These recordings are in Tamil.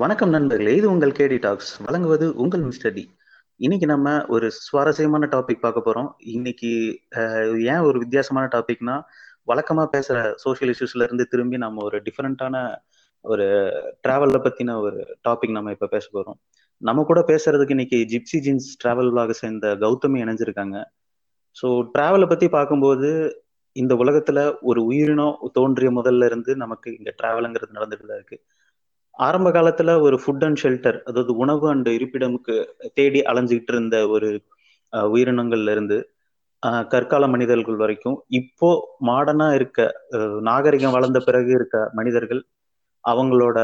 வணக்கம் நண்பர்களே இது உங்கள் கேடி டாக்ஸ் வழங்குவது உங்கள் மிஸ்டர் டி இன்னைக்கு நம்ம ஒரு சுவாரஸ்யமான டாபிக் பார்க்க போறோம். இன்னைக்கு ஏன் ஒரு வித்தியாசமான டாபிக்னா வழக்கமா பேசுற சோஷியல் இஷ்யூஸ்ல இருந்து திரும்பி நம்ம ஒரு டிஃபரெண்டான ஒரு டிராவல்ல பத்தின ஒரு டாபிக் நம்ம இப்ப பேச போறோம். நம்ம கூட பேசுறதுக்கு இன்னைக்கு ஜிப்சி ஜீன்ஸ் டிராவல் விலாக சேர்ந்த கௌதமி இணைஞ்சிருக்காங்க. ஸோ டிராவலை பத்தி பார்க்கும்போது இந்த உலகத்துல ஒரு உயிரினம் தோன்றிய முதல்ல இருந்து நமக்கு இங்க டிராவலுங்கிறது நடந்துட்டு தான் இருக்கு. ஆரம்ப காலத்துல ஒரு ஃபுட் அண்ட் ஷெல்டர் அதாவது உணவு அண்ட் இருப்பிடமுக்கு தேடி அலைஞ்சுக்கிட்டு இருந்த ஒரு உயிரினங்கள்ல இருந்து கற்கால மனிதர்கள் வரைக்கும் இப்போ மாடர்னா இருக்க நாகரிகம் வளர்ந்த பிறகு இருக்க மனிதர்கள் அவங்களோட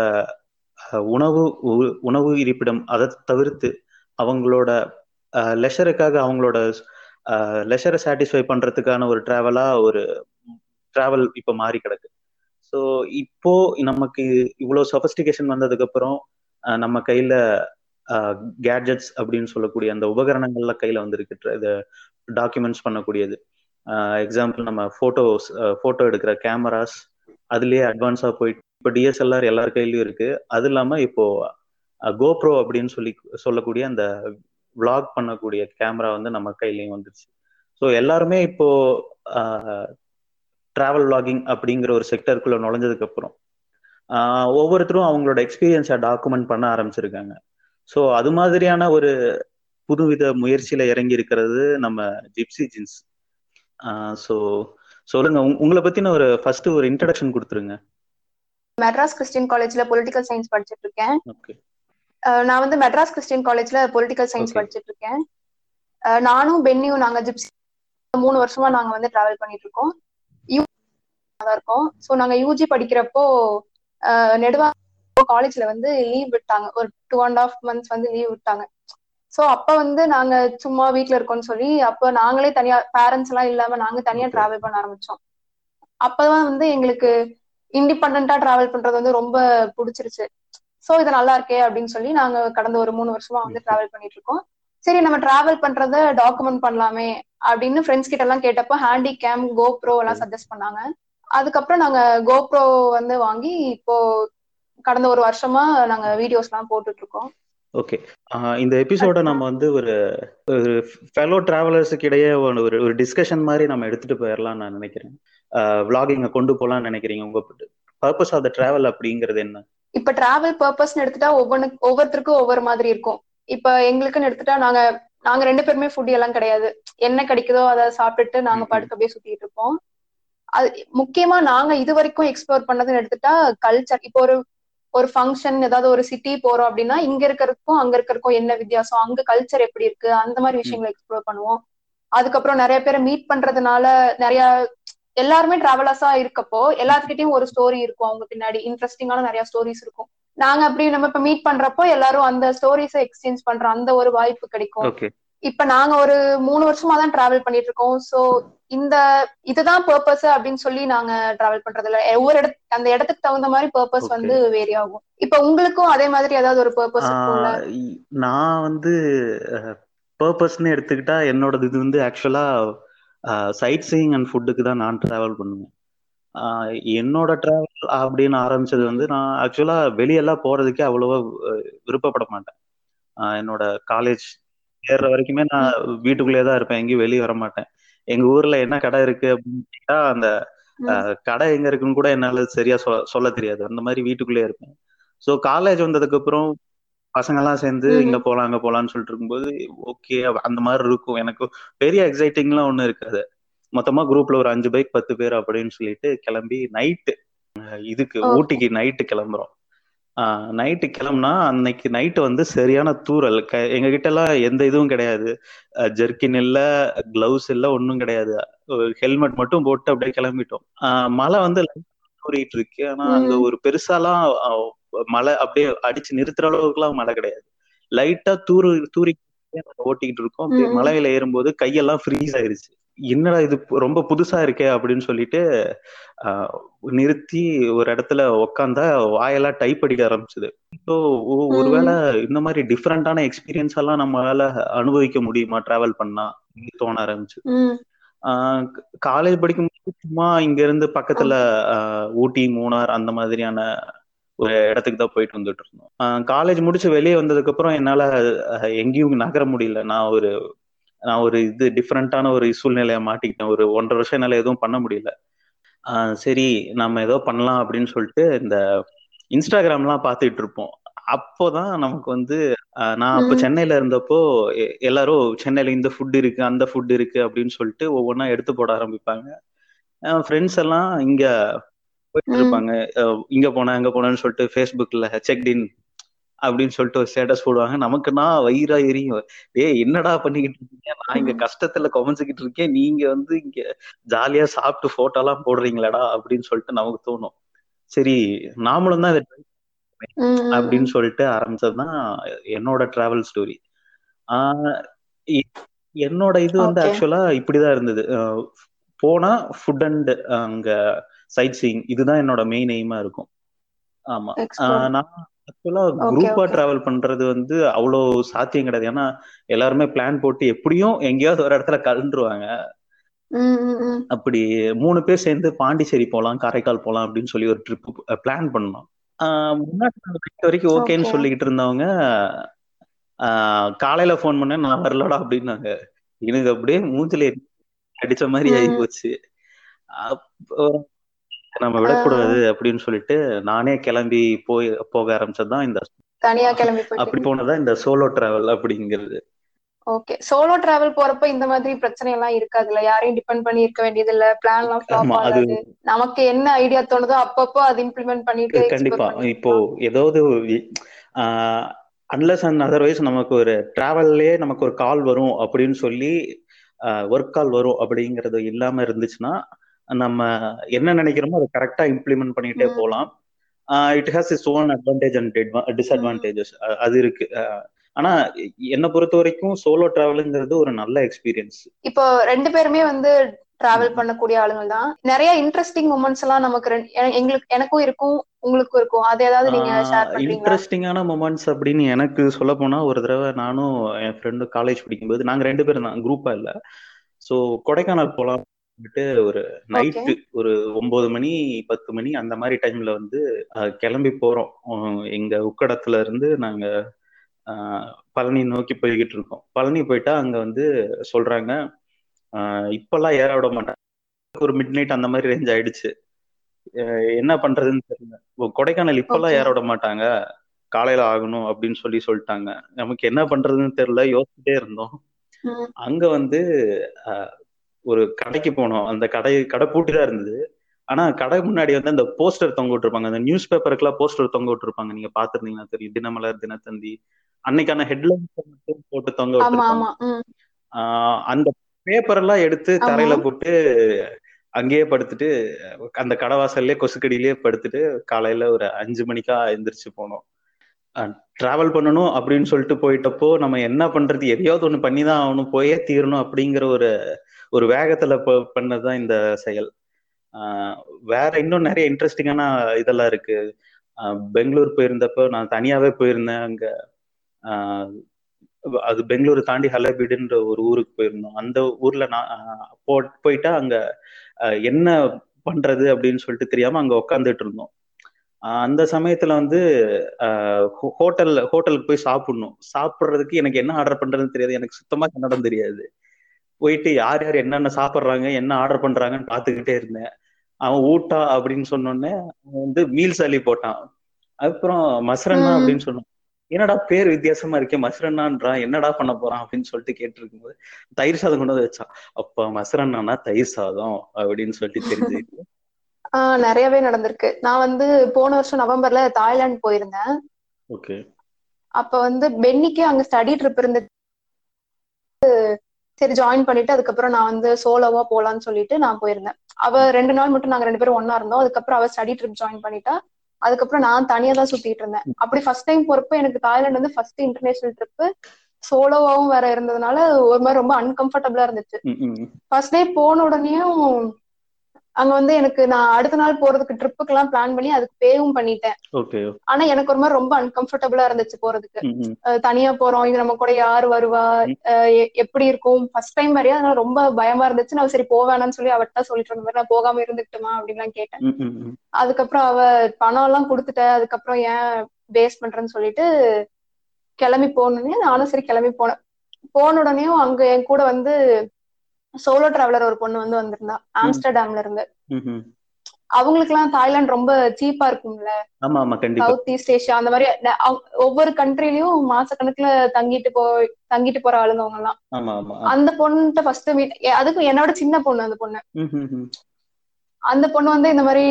உணவு உ- உணவு இருப்பிடம் அதை தவிர்த்து அவங்களோட லெஷருக்காக அவங்களோட லெஷரை சாட்டிஸ்ஃபை பண்றதுக்கான ஒரு டிராவலா ஒரு டிராவல் இப்போ மாறி கிடக்கு ஸோ இப்போ நமக்கு இவ்வளோ சொபஸ்டிகேஷன் வந்ததுக்கு அப்புறம் நம்ம கையில கேட்ஜெட்ஸ் அப்படின்னு சொல்லக்கூடிய அந்த உபகரணங்கள்ல கையில வந்திருக்கு. இதை டாக்குமெண்ட்ஸ் பண்ணக்கூடியது. எக்ஸாம்பிள் நம்ம ஃபோட்டோஸ் ஃபோட்டோ எடுக்கிற கேமராஸ் அதுலயே அட்வான்ஸா போயிட்டு இப்போ டிஎஸ்எல்ஆர் எல்லார் கையிலயும் இருக்கு. அது இல்லாம இப்போ கோப்ரோ அப்படின்னு சொல்லி சொல்லக்கூடிய அந்த விளாக் பண்ணக்கூடிய கேமரா வந்து நம்ம கையிலயும் வந்துருச்சு. ஸோ எல்லாருமே இப்போ டிராவல் vlogging அப்படிங்கிற ஒரு செக்டருக்குள்ள நுழைஞ்சதுக்கு அப்புறம் ஒவ்வொருத்தரும் அவங்களோட எக்ஸ்பீரியன்ஸை டாக்குமெண்ட் பண்ண ஆரம்பிச்சிருக்காங்க. ஸோ அது மாதிரியான ஒரு புதுவித முயற்சியில இறங்கி இருக்கிறது நம்ம ஜிப்சி ஜின்ஸ் ஸோ சொல்லுங்க உங்க- உங்களை பத்தின ஒரு ஃபர்ஸ்ட் ஒரு இன்ட்ரடக்ஷன் கொடுத்துருங்க. மெட்ராஸ் கிறிஸ்டியன் காலேஜ்ல பொலிட்டிக்கல் சயின்ஸ் படிச்சிட்டு இருக்கேன். நான் வந்து மெட்ராஸ் கிறிஸ்டியன் காலேஜ்ல பொலிட்டிக்கல் சயின்ஸ். படிச்சிட்டு இருக்கேன். நானும் பென்னியும் நாங்க ஜிப்சி மூணு வருஷமா நாங்க வந்து டிராவல் பண்ணிட்டு இருக்கோம். தான் இருக்கோம். ஸோ நாங்க யூஜி படிக்கிறப்போ நெடுவா காலேஜ்ல வந்து லீவ் விட்டாங்க. ஒரு டூ அண்ட் ஆஃப் மந்த்ஸ் வந்து லீவ் விட்டாங்க. ஸோ அப்ப வந்து நாங்க சும்மா வீட்ல இருக்கோம்னு சொல்லி அப்ப நாங்களே தனியா பேரண்ட்ஸ் எல்லாம் இல்லாம நாங்க தனியா Okay. டிராவல் பண்ண ஆரம்பிச்சோம். அப்பதான் வந்து எங்களுக்கு இண்டிபெண்டா டிராவல் பண்றது வந்து ரொம்ப பிடிச்சிருச்சு. சோ இது நல்லா இருக்கே அப்படின்னு சொல்லி நாங்க கடந்த ஒரு மூணு வருஷமா வந்து. டிராவல் பண்ணிட்டு இருக்கோம். சரி நம்ம டிராவல் பண்றத டாக்குமெண்ட் பண்ணலாமே அப்படின்னு ஃப்ரெண்ட்ஸ் கிட்ட எல்லாம் கேட்டப்போ ஹேண்டி கேம் கோப்ரோ எல்லாம். சஜஸ்ட் பண்ணாங்க. அதுக்கப்புறம் நாங்க கோப்ரோ வந்து வாங்கி இப்போ கடந்த ஒரு வருஷமா நாங்க வீடியோஸ் எல்லாம் போட்டுட்டு இருக்கோம் ஓகே இந்த எபிசோட நம்ம வந்து ஒரு ஒரு ஃபெலோ டிராவலர்ஸுக்கு இடையே ஒரு ஒரு- டிஸ்கஷன் மாதிரி நம்ம எடுத்துட்டு போயிடலாம் நான் நினைக்கிறேன். விளாகிங்க கொண்டு போகலாம்னு நினைக்கிறீங்க? உங்க பர்பஸ் ஆஃப் த டிராவல் அப்படிங்கிறது என்ன? இப்ப டிராவல் பர்பஸ்னு எடுத்துட்டா ஒவ்வொன்னு ஒவ்வொருத்தருக்கும் ஒவ்வொரு மாதிரி இருக்கும். இப்ப எங்களுக்குன்னு எடுத்துட்டா நாங்க நாங்க ரெண்டு பேருமே ஃபுட் எல்லாம் கிடையாது. என்ன கிடைக்குதோ அதை சாப்பிட்டுட்டு நாங்க ம்ம். பாட்டுக்கு அப்படியே சுத்திட்டு இருப்போம். அது முக்கியமா நாங்க இது வரைக்கும் எக்ஸ்ப்ளோர் பண்ணதுன்னு எடுத்துட்டா கல்ச்சர் இப்போ ஒரு ஒரு ஃபங்க்ஷன் ஏதாவது ஒரு சிட்டி போறோம் அப்படின்னா இங்க இருக்கிறதுக்கும் அங்க இருக்கிறதுக்கும் என்ன வித்தியாசம்? அங்க கல்ச்சர் எப்படி இருக்கு? அந்த மாதிரி விஷயங்களை எக்ஸ்ப்ளோர் பண்ணுவோம். அதுக்கப்புறம் நிறைய பேரை மீட் பண்றதுனால நிறைய எல்லாருமே டிராவலர்ஸா இருக்கப்போ எல்லாத்துக்கிட்டையும் ஒரு ஸ்டோரி இருக்கும் அவங்க பின்னாடி. இன்ட்ரெஸ்டிங்கான நிறைய ஸ்டோரிஸ் இருக்கும். நாங்க அப்படி நம்ம இப்ப மீட் பண்றப்போ எல்லாரும் அந்த ஸ்டோரிஸை எக்ஸ்சேஞ்ச் பண்ற அந்த ஒரு வாய்ப்பு கிடைக்கும். இப்ப நாங்க ஒரு மூணு வருஷமா தான் டிராவல் பண்ணிட்டு இருக்கோம். சோ இந்த இதுதான் பர்பஸ் அப்படின்னு சொல்லி நாங்க டிராவல் பண்றது இல்ல ஒவ்வொரு இடத்து அந்த இடத்துக்கு தகுந்த மாதிரி பர்பஸ். வந்து வேரி ஆகும் இப்ப உங்களுக்கும் அதே மாதிரி ஏதாவது ஒரு பர்பஸ் நான் வந்து பர்பஸ்ன்னு எடுத்துக்கிட்டா என்னோடது இது வந்து ஆக்சுவலா சைட் சீயிங் அண்ட் ஃபுட்டுக்கு தான் நான் டிராவல் பண்ணுவேன். என்னோட டிராவல் அப்படின்னு ஆரம்பிச்சது வந்து நான் ஆக்சுவலா வெளியெல்லாம் போறதுக்கே அவ்வளவா விருப்பப்பட மாட்டேன். என்னோட காலேஜ் ஏறுற வரைக்குமே நான் வீட்டுக்குள்ளேயே தான் இருப்பேன். எங்கேயும் வெளியே வர மாட்டேன். எங்க ஊர்ல என்ன கடை இருக்கு அப்படின்னு கேட்டா அந்த கடை எங்க இருக்குன்னு கூட என்னால சரியா சொல்ல தெரியாது. அந்த மாதிரி வீட்டுக்குள்ளேயே இருப்பேன். ஸோ காலேஜ் வந்ததுக்கு அப்புறம் பசங்க எல்லாம் சேர்ந்து. இங்க போலாம் அங்க போலாம்னு சொல்லிட்டு இருக்கும்போது ஓகே அந்த மாதிரி இருக்கும். எனக்கு பெரிய எக்ஸைட்டிங்லாம் ஒண்ணும் இருக்காது. மொத்தமா குரூப்ல ஒரு அஞ்சு பைக் பத்து பேர் அப்படின்னு சொல்லிட்டு கிளம்பி நைட்டு இதுக்கு. ஊட்டிக்கு நைட்டு கிளம்புறோம். நைட்டு கிளம்புனா அன்னைக்கு நைட்டு வந்து சரியான தூறல். க- எங்க கிட்ட எல்லாம் எந்த இதுவும் கிடையாது. ஜெர்கின் இல்ல கிளவுஸ் இல்ல ஒன்றும் கிடையாது. ஹெல்மெட் மட்டும் போட்டு அப்படியே கிளம்பிட்டோம். மழை வந்து தூறிட்டு இருக்கு. ஆனா அங்க. ஒரு பெருசாலாம் மழை அப்படியே அடிச்சு நிறுத்துற அளவுக்குலாம் மழை கிடையாது. லைட்டா தூரு தூரி ஓட்டிக்கிட்டு இருக்கோம். அப்படியே. மலையில ஏறும்போது கையெல்லாம் ஃப்ரீஸ் ஆயிருச்சு. என்னடா இது ரொம்ப புதுசா இருக்கே அப்படின்னு சொல்லிட்டு நிறுத்தி ஒரு இடத்துல உக்காந்தா வாயெல்லாம் டைப் அடிக்க ஆரம்பிச்சது. ஸோ ஒருவேளை இந்த மாதிரி டிஃப்ரெண்டான எக்ஸ்பீரியன்ஸ் எல்லாம் நம்மளால அனுபவிக்க முடியுமா டிராவல் பண்ணா? தோண ஆரம்பிச்சு. காலேஜ் படிக்கும்போது சும்மா இங்க இருந்து பக்கத்துல ஊட்டி மூணார் அந்த மாதிரியான ஒரு இடத்துக்கு தான் போயிட்டு வந்துட்டு இருந்தோம். காலேஜ் முடிச்சு வெளியே வந்ததுக்கு அப்புறம் என்னால எங்கேயும் நகர முடியல. நான் ஒரு நான் ஒரு இது டிஃப்ரெண்டான ஒரு சூழ்நிலையை மாட்டிக்கிட்டேன். ஒரு ஒன்றரை வருஷம் என்னால எதுவும் பண்ண முடியல. சரி நம்ம ஏதோ பண்ணலாம் அப்படின்னு சொல்லிட்டு இந்த இன்ஸ்டாகிராம்லாம் பார்த்துட்டு இருப்போம். அப்போதான் நமக்கு வந்து நான் அப்போ சென்னையில இருந்தப்போ எல்லாரும் சென்னையில இந்த ஃபுட் இருக்கு அந்த ஃபுட் இருக்கு அப்படின்னு சொல்லிட்டு ஒவ்வொன்றா எடுத்து போட ஆரம்பிப்பாங்க. ஃப்ரெண்ட்ஸ் எல்லாம் இங்க போயிட்டு இருப்பாங்க. இங்க போனா எங்க போனேன்னு சொல்லிட்டு ஃபேஸ்புக்ல செக்டின் அப்படின்னு சொல்லிட்டு ஒரு ஸ்டேட்டஸ் போடுவாங்க. நமக்குன்னா வயிறா எரியும். ஏ என்னடா பண்ணிக்கிட்டு இருக்கீங்க? நான் இங்க கஷ்டத்துல குறைஞ்சுக்கிட்டு இருக்கேன். நீங்க வந்து இங்க ஜாலியா சாப்பிட்டு போட்டோ எல்லாம் போடுறீங்களாடா அப்படின்னு சொல்லிட்டு நமக்கு தோணும். சரி நாமளும் தான் அப்படின்னு சொல்லிட்டு ஆரம்பிச்சதுதான் என்னோட டிராவல் ஸ்டோரி என்னோட இது வந்து ஆக்சுவலா இப்படிதான் இருந்தது. போனா ஃபுட் அண்ட் அங்க சைட் சீயிங் இதுதான் என்னோட மெயின் எய்மா இருக்கும். ஆமா. நான் ஆக்சுவலா குரூப்பா டிராவல் பண்றது வந்து அவ்வளவு சாத்தியம் கிடையாது. ஏன்னா எல்லாருமே பிளான் போட்டு எப்படியும் எங்கேயாவது ஒரு இடத்துல கலந்துருவாங்க. அப்படி மூணு பேர் சேர்ந்து பாண்டிச்சேரி போலாம் காரைக்கால் போலாம் அப்படின்னு சொல்லி ஒரு ட்ரிப் பிளான் பண்ணோம். முன்னாடி வரைக்கும் ஓகேன்னு சொல்லிக்கிட்டு இருந்தவங்க காலையில போன் பண்ண நான் வரலடா அப்படின்னாங்க. எனக்கு அப்படியே மூஞ்சில அடிச்ச மாதிரி ஆகி போச்சு நம்ம விடக்கூடாது அப்படின்னு சொல்லிட்டு நானே கிளம்பி போய் போக ஆரம்பிச்சதுதான் இந்த தனியா கிளம்பி அப்படி போனதான் இந்த சோலோ டிராவல் அப்படிங்கிறது. ஓகே சோலோ டிராவல் போறப்ப இந்த மாதிரி பிரச்சனை எல்லாம் இருக்காதுல்ல? யாரையும் டிபெண்ட் பண்ணி இருக்க வேண்டியது இல்ல பிளான் எல்லாம் நமக்கு என்ன ஐடியா தோணுதோ அப்பப்போ அது இம்ப்ளிமெண்ட் பண்ணிட்டு கண்டிப்பா. இப்போ ஏதாவது அன்லஸ் அண்ட் அதர்வைஸ் நமக்கு ஒரு டிராவல்லே நமக்கு ஒரு கால் வரும் அப்படின்னு சொல்லி ஒர்க் கால் வரும் அப்படிங்கறது இல்லாம இருந்துச்சுன்னா நம்ம என்ன நினைக்கிறோமோ அதை கரெக்டா இம்ப்ளிமெண்ட் பண்ணிட்டே போகலாம். It has its own advantage and disadvantages அது இருக்கு. ஆனா என்ன பொறுத்த வரைக்கும் சோலோ டிராவலுங்கிறது ஒரு நல்ல எக்ஸ்பீரியன்ஸ் இப்போ ரெண்டு பேருமே வந்து டிராவல் பண்ணக்கூடிய ஆளுங்க தான். நிறைய இன்ட்ரெஸ்டிங் மூமெண்ட்ஸ் எல்லாம் நமக்கு எங்களுக்கு எனக்கும் இருக்கும் உங்களுக்கும் இருக்கும். அது ஏதாவது நீங்க ஷேர் இன்ட்ரெஸ்டிங்கான மூமெண்ட்ஸ் அப்படின்னு எனக்கு சொல்ல போனா ஒரு தடவை நானும் என் ஃப்ரெண்டு காலேஜ் படிக்கும்போது நாங்க ரெண்டு பேரும் தான் குரூப்பா இல்ல. சோ கொடைக்கானல் போலாம். வந்துட்டு ஒரு நைட்டு ஒரு ஒன்பது மணி பத்து மணி அந்த மாதிரி டைம்ல வந்து கிளம்பி போறோம். எங்க உக்கடத்துல இருந்து நாங்க பழனி நோக்கி போய்கிட்டு இருக்கோம். பழனி போயிட்டா அங்க வந்து சொல்றாங்க இப்பெல்லாம் ஏற விட மாட்டாங்க. ஒரு மிட் நைட் அந்த மாதிரி ரேஞ்ச் ஆயிடுச்சு. என்ன பண்றதுன்னு தெரியல. கொடைக்கானல் இப்பெல்லாம் ஏற விட மாட்டாங்க. காலையில ஆகணும் அப்படின்னு சொல்லி சொல்லிட்டாங்க. நமக்கு என்ன பண்றதுன்னு தெரியல. யோசிச்சுட்டே இருந்தோம். அங்க வந்து ஒரு கடைக்கு போனோம். அந்த கடை கடை பூட்டிதான் இருந்தது. ஆனா கடை முன்னாடி வந்து அந்த போஸ்டர் தொங்க விட்டுருப்பாங்க. அந்த நியூஸ் பேப்பருக்குலாம் போஸ்டர் தொங்க விட்டுருப்பாங்க. நீங்க பாத்துருந்தீங்கன்னா தெரியும். தினமலர் தினத்தந்தி. அன்னைக்கான ஹெட்லைன்ஸ் மட்டும் போட்டு தொங்க விட்டுருப்பாங்க. அந்த பேப்பர் எல்லாம் எடுத்து தரையில போட்டு அங்கேயே படுத்துட்டு அந்த கடவாசல்லே கொசுக்கடியிலேயே படுத்துட்டு காலையில ஒரு அஞ்சு மணிக்கா எந்திரிச்சு போனோம். டிராவல் பண்ணணும் அப்படின்னு சொல்லிட்டு போயிட்டப்போ நம்ம என்ன பண்றது? எதையாவது ஒண்ணு பண்ணிதான் ஆகணும். போயே தீரணும் அப்படிங்கிற ஒரு ஒரு வேகத்துல பண்ணதுதான் இந்த செயல். வேற இன்னும் நிறைய இன்ட்ரெஸ்டிங்கான இதெல்லாம் இருக்கு. பெங்களூர் போயிருந்தப்போ நான் தனியாவே போயிருந்தேன் அங்க. அது பெங்களூர் தாண்டி ஹலபீடுன்ற ஒரு ஊருக்கு போயிருந்தோம். அந்த ஊர்ல நான் போ போயிட்டா அங்க என்ன பண்றது அப்படின்னு சொல்லிட்டு தெரியாம அங்க உட்காந்துட்டு இருந்தோம். அந்த சமயத்துல வந்து ஹோட்டல் ஹோட்டலுக்கு போய் சாப்பிடணும். சாப்பிட்றதுக்கு எனக்கு என்ன ஆர்டர் பண்றதுன்னு தெரியாது. எனக்கு சுத்தமா கன்னடம் தெரியாது. போயிட்டு யார் யார் என்னென்ன சாப்பிட்றாங்க என்ன ஆர்டர் பண்றாங்கன்னு பாத்துக்கிட்டே இருந்தேன். அவன் ஊட்டா அப்படின்னு சொன்னோடனே அவன் வந்து மீல்ஸ் அள்ளி போட்டான். அப்புறம் மசரண்ணா அப்படின்னு சொன்னான். என்னடா பேர் வித்தியாசமா இருக்கே மசரண்ணான்றான் என்னடா பண்ண போறான் அப்படின்னு சொல்லிட்டு கேட்டிருக்கும் போது தயிர் சாதம் கொண்டு வந்து வச்சான். அப்ப மசரண்ணானா தயிர் சாதம் அப்படின்னு சொல்லிட்டு தெரிஞ்சு ஆஹ் நிறையவே நடந்திருக்கு. நான் வந்து போன வருஷம் நவம்பர்ல தாய்லாந்து போயிருந்தேன். ஓகே. அப்ப வந்து பென்னிக்கு அங்க ஸ்டடி ட்ரிப் இருந்து சரி ஜாயின் பண்ணிட்டு அதுக்கப்புறம் நான் வந்து சோலோவா போலான்னு சொல்லிட்டு நான் போயிருந்தேன். அவ ரெண்டு நாள் மட்டும் நாங்க ரெண்டு பேரும் ஒன்னா இருந்தோம். அதுக்கப்புறம் அவ ஸ்டடி ட்ரிப் ஜாயின் பண்ணிட்டா. அதுக்கப்புறம் நான் தனியா தான் சுத்திட்டு இருந்தேன். அப்படி ஃபர்ஸ்ட் டைம் போறப்ப எனக்கு தாய்லாந்து வந்து ஃபர்ஸ்ட் இன்டர்நேஷனல் ட்ரிப் சோலோவாவும் வேற இருந்ததுனால ஒரு மாதிரி ரொம்ப அன்கம்ஃபர்டபுளா இருந்துச்சு. ஃபர்ஸ்ட் டே போன உடனேயும் அங்க வந்து எனக்கு நான் அடுத்த நாள் போறதுக்கு ட்ரிப்புக்கு எல்லாம் பிளான் பண்ணி அதுக்கு பேவும் பண்ணிட்டேன். ஆனா எனக்கு ஒரு மாதிரி ரொம்ப அன்கம்ஃபர்டபுளா இருந்துச்சு போறதுக்கு. தனியா போறோம். இது நம்ம கூட யார் வருவா? எப்படி இருக்கும்? ஃபர்ஸ்ட் டைம் வரையா அதனால ரொம்ப பயமா இருந்துச்சு. நான் சரி போவேணாம்னு சொல்லி அவட்ட சொல்லிட்டு இருந்த மாதிரி நான் போகாம இருந்துக்கிட்டுமா அப்படின்லாம் கேட்டேன். அதுக்கப்புறம் அவ பணம் எல்லாம் கொடுத்துட்ட அதுக்கப்புறம் ஏன் வேஸ்ட் பண்றேன்னு சொல்லிட்டு கிளம்பி போனோடனே நானும் சரி கிளம்பி போனேன். போன உடனேயும் அங்க என் கூட வந்து சோலோ டிராவலர் ஒரு பொண்ணு வந்து வந்திருந்தா ஆம்ஸ்டர்டாம்ல இருந்து. அவங்களுக்கு எல்லாம் தாய்லாந்து ரொம்ப சீப்பா இருக்கும்ல? சவுத் ஈஸ்ட் ஏஷியா அந்த மாதிரி ஒவ்வொரு கண்ட்ரிலயும் மாசக்கணக்குல தங்கிட்டு போய் தங்கிட்டு போற ஆளுங்க அவங்க எல்லாம். அந்த பொண்ணுகிட்ட ஃபர்ஸ்ட் மீட் அதுக்கும் என்னோட சின்ன பொண்ணு அந்த பொண்ணு. அந்த பொண்ணு வந்து இந்த மாதிரி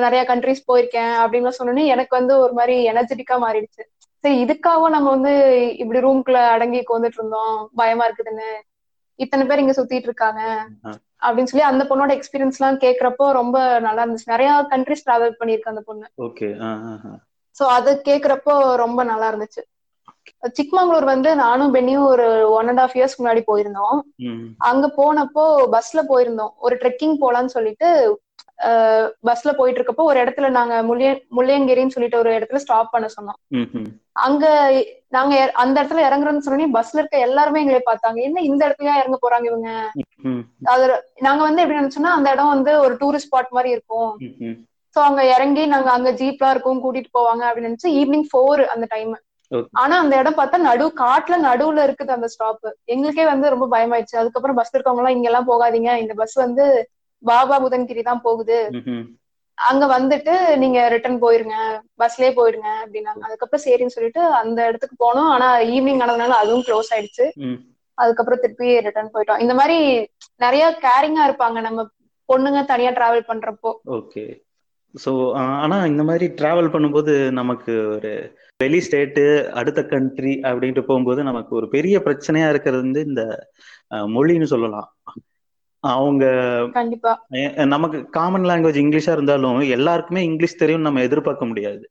நிறைய கண்ட்ரிஸ் போயிருக்கேன் அப்படின்னு சொன்னோன்னே எனக்கு வந்து ஒரு மாதிரி எனர்ஜெட்டிக்கா மாறிடுச்சு. சரி இதுக்காகவும் நம்ம வந்து இப்படி ரூம்குள்ள அடங்கி உட்காந்துட்டு இருந்தோம் பயமா இருக்குதுன்னு. இத்தனை பேர் இங்க சுத்திட்டு இருக்காங்க. அப்படின்னு சொல்லி அந்த பொண்ணோட எக்ஸ்பீரியன்ஸ் எல்லாம் கேக்குறப்போ ரொம்ப நல்லா இருந்துச்சு. நிறைய கண்ட்ரிஸ் டிராவல் பண்ணிருக்கு அந்த பொண்ணு. ஓகே. சோ அது கேக்குறப்போ ரொம்ப நல்லா இருந்துச்சு. சிக்மங்களூர் வந்து நானும் பென்னியும் ஒரு ஒன் அண்ட் ஹாஃப் இயர்ஸ்க்கு முன்னாடி போயிருந்தோம். அங்க போனப்போ பஸ்ல போயிருந்தோம். ஒரு ட்ரெக்கிங் போலான்னு சொல்லிட்டு பஸ்ல போயிட்டு இருக்கப்போ ஒரு இடத்துல நாங்க முள்ளிய முள்ளியங்கிரின்னு சொல்லிட்டு ஒரு இடத்துல ஸ்டாப் பண்ண சொன்னோம். அங்க நாங்க அந்த இடத்துல இறங்குறோம்னு சொன்னோடனே பஸ்ல இருக்க எல்லாருமே எங்களை பார்த்தாங்க. என்ன இந்த இடத்துலயா இறங்க போறாங்க இவங்க? அது நாங்க வந்து எப்படி நினைச்சோம்னா அந்த இடம் வந்து ஒரு டூரிஸ்ட் ஸ்பாட் மாதிரி இருக்கும். சோ அங்க இறங்கி நாங்க அங்க ஜீப்லாம் இருக்கும் கூட்டிட்டு போவாங்க அப்படின்னு நினைச்சு ஈவினிங் ஃபோர் அந்த டைம். ஆனா அந்த இடம் பார்த்தா நடு காட்டுல நடுவுல இருக்குது அந்த ஸ்டாப் எங்களுக்கே வந்து ரொம்ப பயமாயிடுச்சு. அதுக்கப்புறம் பஸ் இருக்கவங்க எல்லாம் இங்க எல்லாம் போகாதீங்க. இந்த பஸ் வந்து பாபா புதன்கிரி தான் போகுது. அங்க வந்துட்டு நீங்க ரிட்டர்ன் போயிருங்க. பஸ்லயே போயிருங்க அப்படின்னாங்க. அதுக்கப்புறம் சரின்னு சொல்லிட்டு அந்த இடத்துக்கு போனோம். ஆனா ஈவினிங் ஆனதுனால அதுவும் க்ளோஸ் ஆயிடுச்சு. அதுக்கப்புறம் திருப்பி ரிட்டர்ன் போயிட்டோம். இந்த மாதிரி நிறைய கேரிங்கா இருப்பாங்க நம்ம பொண்ணுங்க தனியா டிராவல் பண்றப்போ. ஓகே. ஸோ ஆனா இந்த மாதிரி டிராவல் பண்ணும்போது நமக்கு ஒரு வெளி ஸ்டேட்டு அடுத்த கண்ட்ரி அப்படின்ட்டு போகும்போது நமக்கு ஒரு பெரிய பிரச்சனையா இருக்கிறது வந்து இந்த மொழின்னு சொல்லலாம். அவங்க கண்டிப்பா. நமக்கு காமன் லாங்குவேஜ் இங்கிலீஷா இருந்தாலும் எல்லாருக்குமே இங்கிலீஷ் தெரியும் நம்ம எதிர்பார்க்க முடியாது.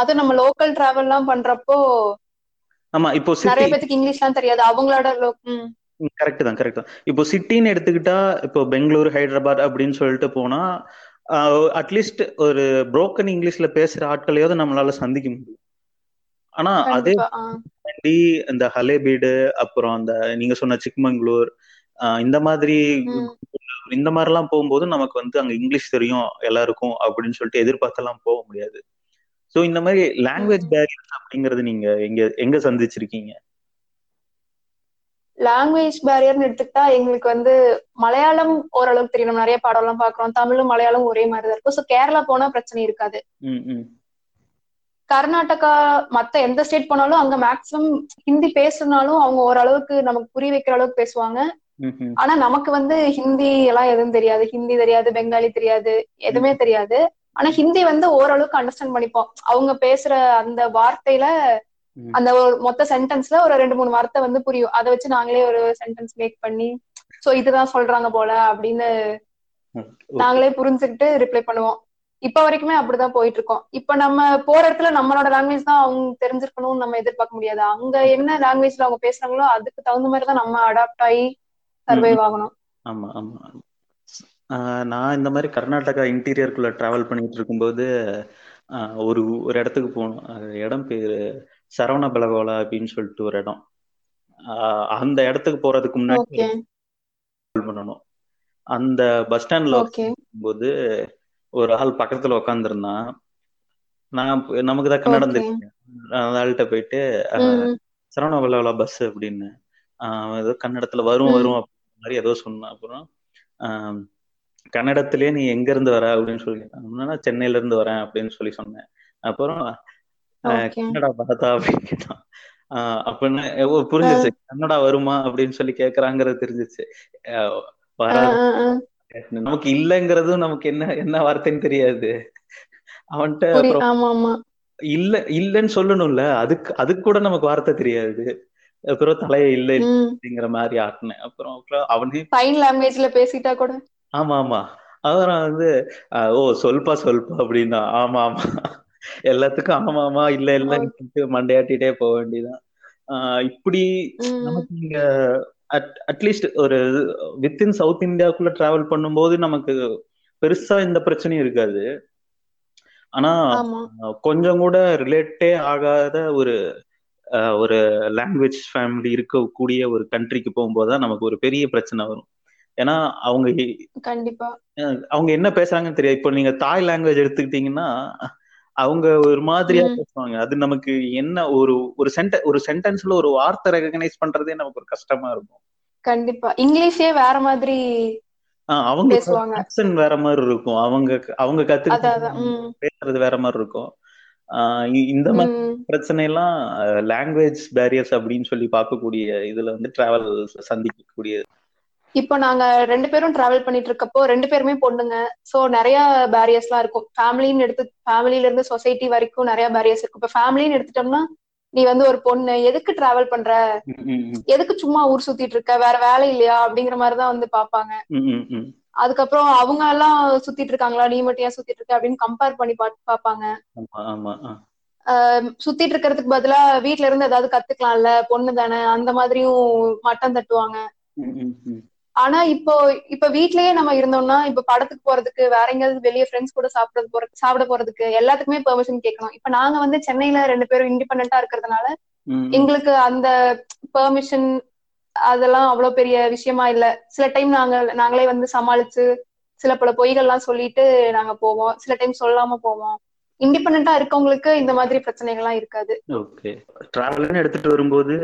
அது நம்ம லோக்கல் டிராவல் எல்லாம் பண்றப்போ ஆமா இப்போ நிறைய பேத்துக்கு இங்கிலீஷ்லாம் தெரியாது. அவங்களோட கரெக்ட் தான் கரெக்ட் தான். இப்போ சிட்டின்னு எடுத்துக்கிட்டா இப்போ பெங்களூர் ஹைதராபாத் அப்படின்னு சொல்லிட்டு போனா அட்லீஸ்ட் ஒரு புரோக்கன் இங்கிலீஷ்ல பேசுற ஆட்களையாவது நம்மளால சந்திக்க முடியும். ஆனா அதே இந்த ஹலேபீடு அப்புறம் அந்த நீங்க சொன்ன சிக்மங்களூர் இந்த மாதிரி இந்த மாதிரிலாம் போகும்போது நமக்கு வந்து அங்க இங்கிலீஷ் தெரியும் எல்லாருக்கும் அப்படின்னு சொல்லிட்டு எதிர்பார்த்தெல்லாம் போக முடியாது. ஸோ இந்த மாதிரி லாங்குவேஜ். பேரியர்ஸ் அப்படிங்கறது நீங்க எங்க எங்க சந்திச்சிருக்கீங்க? லாங்குவேஜ் பேரியர்னு எடுத்துக்கிட்டா எங்களுக்கு வந்து மலையாளம் ஓரளவுக்கு தெரியும். நம்ம நிறைய படம் எல்லாம் பாக்குறோம் தமிழும் மலையாளம் ஒரே மாதிரி தான் இருக்கும். ஸோ கேரளா போனா பிரச்சனை இருக்காது. கர்நாடகா மத்த எந்த ஸ்டேட் போனாலும் அங்க மேக்ஸிமம் ஹிந்தி பேசுனாலும் அவங்க ஓரளவுக்கு நமக்கு புரிய வைக்கிற அளவுக்கு பேசுவாங்க. ஆனா நமக்கு வந்து ஹிந்தி எல்லாம் எதுவும் தெரியாது. ஹிந்தி தெரியாது பெங்காலி தெரியாது எதுவுமே தெரியாது. ஆனா ஹிந்தி வந்து ஓரளவுக்கு அண்டர்ஸ்டாண்ட் பண்ணிப்போம். அவங்க பேசுற அந்த வார்த்தையில. அந்த ஒரு மொத்த சென்டென்ஸ்ல ஒரு ரெண்டு மூணு வார்த்தை வந்து புரியும். அதை வச்சு நாங்களே ஒரு சென்டென்ஸ் மேக் பண்ணி சோ இதுதான் சொல்றாங்க போல அப்படின்னு. நாங்களே புரிஞ்சுக்கிட்டு ரிப்ளை பண்ணுவோம். இப்ப வரைக்குமே அப்படிதான் போயிட்டு இருக்கோம் இப்ப நம்ம போற இடத்துல நம்மளோட லாங்குவேஜ் தான் அவங்க தெரிஞ்சிருக்கணும்னு நம்ம எதிர்பார்க்க முடியாது. அங்க என்ன லாங்குவேஜ்ல அவங்க பேசுறாங்களோ அதுக்கு தகுந்த மாதிரி தான் நம்ம அடாப்ட் ஆகி சர்வைவ் ஆகணும். ஆமா ஆமா. ஆஹ் நான் இந்த மாதிரி கர்நாடகா இன்டீரியருக்குள்ள டிராவல் பண்ணிட்டு இருக்கும்போது ஒரு ஒரு இடத்துக்கு போனோம் இடம் பேரு சரவணபலகோலா அப்படின்னு சொல்லிட்டு ஒரு இடம். அந்த இடத்துக்கு போறதுக்கு முன்னாடி பண்ணணும். அந்த பஸ் ஸ்டாண்ட்ல போது ஒரு ஆள் பக்கத்துல உட்காந்துருந்தான் நான் நமக்கு தான் கன்னடம் தெரியும். அந்த ஆள்கிட்ட போயிட்டு ஆஹ், ம் சரவணபலகோலா பஸ் அப்படின்னு ஏதோ கன்னடத்துல வரும் வரும் மாதிரி ஏதோ சொன்னான். அப்புறம் ஆஹ், கன்னடத்திலேயே நீ எங்க இருந்து வர அப்படின்னு சொல்லி நான் சென்னையில இருந்து வரேன் அப்படின்னு சொல்லி சொன்னேன். அப்புறம் கன்னடா பார்த்தா அப்படின்னு கேட்டான். அப்படின்னு புரிஞ்சிச்சு கன்னடா வருமா? அப்படின்னு சொல்லி கேக்குறாங்கிறது தெரிஞ்சிச்சு நமக்கு இல்லைங்கிறதும் நமக்கு என்ன என்ன வார்த்தைன்னு தெரியாது. அவன்கிட்ட இல்ல இல்லைன்னு சொல்லணும்ல. அதுக்கு அதுக்கு கூட நமக்கு வார்த்தை தெரியாது. அப்புறம் தலைய இல்லை அப்படிங்கிற மாதிரி ஆட்டினேன் அப்புறம் அப்புறம் அவனே சைன் லாங்குவேஜ்ல பேசிட்டா கூட? ஆமா ஆமா. அதான் வந்து ஓ சொல்பா சொல்பா அப்படின்னா ஆமா ஆமா. எல்லாத்துக்கும் ஆமா ஆமா இல்ல சொல்லிட்டு மண்டையாட்டிட்டே போக வேண்டியதான் இப்படி நமக்கு இங்க அட்லீஸ்ட் ஒரு வித்தின் சவுத் இந்தியாவுக்குள்ள டிராவல் பண்ணும்போது நமக்கு பெருசா இந்த பிரச்சனையும் இருக்காது. ஆனா கொஞ்சம் கூட ரிலேட்டே ஆகாத ஒரு ஒரு லாங்குவேஜ் ஃபேமிலி இருக்கக்கூடிய ஒரு கண்ட்ரிக்கு போகும்போது தான் நமக்கு ஒரு பெரிய பிரச்சனை வரும். ஏன்னா அவங்க கண்டிப்பா. அவங்க என்ன பேசுறாங்கன்னு தெரியாது. இப்போ நீங்க தாய் லாங்குவேஜ் எடுத்துக்கிட்டீங்கன்னா அவங்க ஒரு மாதிரியா. பேசுவாங்க. அது நமக்கு என்ன ஒரு ஒரு சென்ட ஒரு சென்டென்ஸ்ல ஒரு வார்த்தை ரெகனைஸ் பண்றதே நமக்கு ஒரு கஷ்டமா இருக்கும். கண்டிப்பா. இங்கிலீஷே வேற மாதிரி அவங்க வேற மாதிரி இருக்கும். அவங்க அவங்க கத்து பேசுறது வேற மாதிரி இருக்கும். இந்த மாதிரி பிரச்சனை எல்லாம் லாங்குவேஜ் பேரியர்ஸ் அப்படின்னு சொல்லி பார்க்கக்கூடிய இதுல வந்து டிராவல் சந்திக்கக்கூடிய இப்போ நாங்க ரெண்டு பேரும் டிராவல் பண்ணிட்டு இருக்கப்போ ரெண்டு பேருமே பொண்ணுங்க. சோ நிறைய பேரியர்ஸ் எல்லாம் இருக்கும். ஃபேமிலின்னு எடுத்து ஃபேமிலில இருந்து சொசைட்டி வரைக்கும் நிறைய பேரியர்ஸ் இருக்கும். இப்ப ஃபேமிலின்னு எடுத்துட்டோம்னா நீ வந்து ஒரு பொண்ணு எதுக்கு டிராவல் பண்ற? எதுக்கு சும்மா ஊர் சுத்திட்டு இருக்க? வேற வேலை இல்லையா? அப்படிங்கிற மாதிரிதான் வந்து பாப்பாங்க. அதுக்கப்புறம் அவங்க எல்லாம் சுத்திட்டு இருக்காங்களா? நீ மட்டும் ஏன் சுத்திட்டு இருக்க? அப்படின்னு கம்பேர் பண்ணி பாப்பாங்க. சுத்திட்டு இருக்கிறதுக்கு பதிலா வீட்ல இருந்து ஏதாவது கத்துக்கலாம்ல? பொண்ணு தானே. அந்த மாதிரியும் மட்டம் தட்டுவாங்க. ஆனா இப்போ இப்ப வீட்லயே நம்ம இருந்தோம்னா இப்ப படத்துக்கு போறதுக்கு வேற எங்கேயாவது வெளியே ஃப்ரெண்ட்ஸ் கூட சாப்பிட போற சாப்பிட போறதுக்கு எல்லாத்துக்குமே பெர்மிஷன் கேட்கணும். இப்ப நாங்க வந்து சென்னையில ரெண்டு பேரும் இண்டிபெண்டா இருக்கிறதுனால. எங்களுக்கு அந்த பெர்மிஷன் அதெல்லாம் அவ்வளவு பெரிய விஷயமா இல்ல. சில டைம் நாங்க நாங்களே வந்து சமாளிச்சு சில பல பொய்கள்லாம் சொல்லிட்டு நாங்க போவோம். சில டைம் சொல்லாம போவோம். இண்டிபெண்டா இருக்கவங்களுக்கு இந்த மாதிரி பிரச்சனைகள்லாம் இருக்காது. ஓகே டிராவல்னு எடுத்துட்டு வரும்போது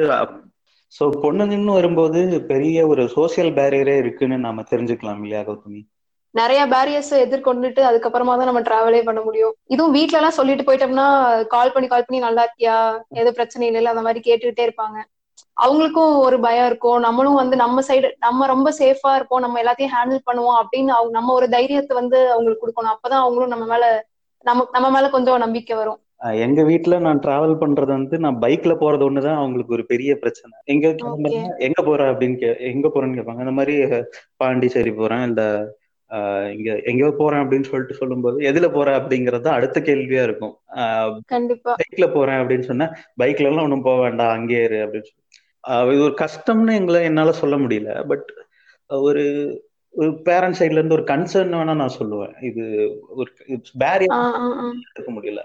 ஸோ பொண்ணுங்கன்னு வரும்போது பெரிய ஒரு சோசியல் பேரியரே இருக்குன்னு நாம தெரிஞ்சுக்கலாம் இல்லையா கௌதமி? நிறைய பேரியர்ஸ் எதிர்கொண்டுட்டு அதுக்கப்புறமா தான் நம்ம டிராவலே பண்ண முடியும். இதுவும் வீட்ல எல்லாம் சொல்லிட்டு போயிட்டோம்னா கால் பண்ணி கால் பண்ணி நல்லா இருக்கியா? எதுவும் பிரச்சனை இல்லைல்ல? அந்த மாதிரி கேட்டுக்கிட்டே இருப்பாங்க. அவங்களுக்கும் ஒரு பயம் இருக்கும். நம்மளும் வந்து நம்ம சைடு நம்ம ரொம்ப சேஃபா இருப்போம். நம்ம எல்லாத்தையும் ஹேண்டில் பண்ணுவோம் அப்படின்னு அவங்க நம்ம ஒரு தைரியத்தை வந்து அவங்களுக்கு கொடுக்கணும். அப்பதான் அவங்களும் நம்ம மேல நம்ம நம்ம மேல கொஞ்சம் நம்பிக்கை வரும். எங்க வீட்ல நான் டிராவல் பண்றது வந்து நான் பைக்ல போறது ஒண்ணுதான் அவங்களுக்கு ஒரு பெரிய பிரச்சனை. எங்க எங்க போற அப்படின்னு கே எங்க போறேன்னு கேட்பாங்க. அந்த மாதிரி பாண்டிச்சேரி போறேன். இல்ல இங்க எங்கேயோ போறேன் அப்படின்னு சொல்லிட்டு சொல்லும்போது எதுல போற? அப்படிங்கறது அடுத்த கேள்வியா இருக்கும். கண்டிப்பா. பைக்ல போறேன் அப்படின்னு சொன்னா பைக்ல எல்லாம் ஒண்ணும் போக வேண்டாம். அங்கே இரு அப்படின்னு சொல்லி இது ஒரு கஷ்டம்னு எங்களை என்னால சொல்ல முடியல. பட் ஒரு ஒரு பேரண்ட் சைட்ல இருந்து ஒரு கன்சர்ன் வேணா நான் சொல்லுவேன். இது ஒரு பேரியர் இருக்க முடியல.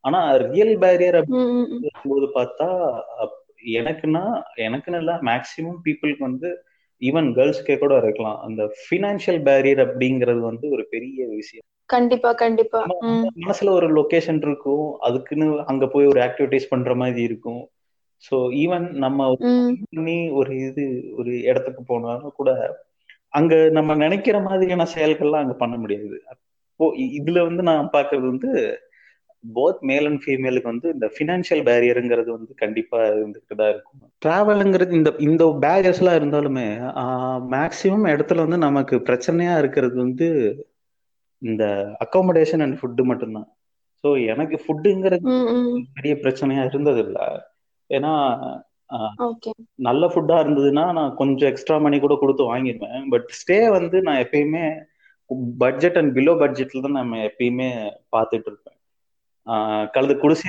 ஆனா ரியல் பேரியர் போது பார்த்தா எனக்குன்னா எனக்குன்னு இல்ல மேக்சிமம் பீப்புளுக்கு வந்து ஈவன் கேர்ள்ஸ்க்கே கூட இருக்கலாம். அந்த ஃபினான்ஷியல் பேரியர் அப்படிங்கிறது வந்து ஒரு பெரிய விஷயம். கண்டிப்பா கண்டிப்பா. மனசுல ஒரு லொகேஷன் இருக்கும். அதுக்குன்னு அங்க போய் ஒரு ஆக்டிவிட்டிஸ் பண்ற மாதிரி இருக்கும். ஸோ ஈவன் நம்ம பண்ணி ஒரு இது ஒரு இடத்துக்கு போனாலும் கூட அங்க நம்ம நினைக்கிற மாதிரியான செயல்கள்லாம் அங்க பண்ண முடியாது. அப்போ இதுல வந்து நான் பாக்குறது வந்து போத் மேல் அண்ட் ஃபீமேலுக்கு வந்து இந்த ஃபினான்ஷியல் பேரியருங்கிறது வந்து கண்டிப்பா இருந்துகிட்டு தான் இருக்கும். டிராவலுங்கிறது இந்த இந்த பேரியர்ஸ் எல்லாம் இருந்தாலுமே மேக்சிமம் இடத்துல வந்து நமக்கு பிரச்சனையா இருக்கிறது வந்து இந்த அக்காமடேஷன் அண்ட் ஃபுட்டு மட்டும்தான். ஸோ எனக்கு ஃபுட்டுங்கிறது பெரிய பிரச்சனையா இருந்தது இல்ல ஏன்னா நல்ல ஃபுட்டா இருந்ததுன்னா நான் கொஞ்சம் எக்ஸ்ட்ரா மணி கூட கொடுத்து வாங்கிடுவேன் பட் ஸ்டே வந்து நான் எப்பயுமே பட்ஜெட் அண்ட் பிலோ பட்ஜெட்ல தான் நம்ம எப்பயுமே பார்த்துட்டு இருப்பேன். கழுது குடிசை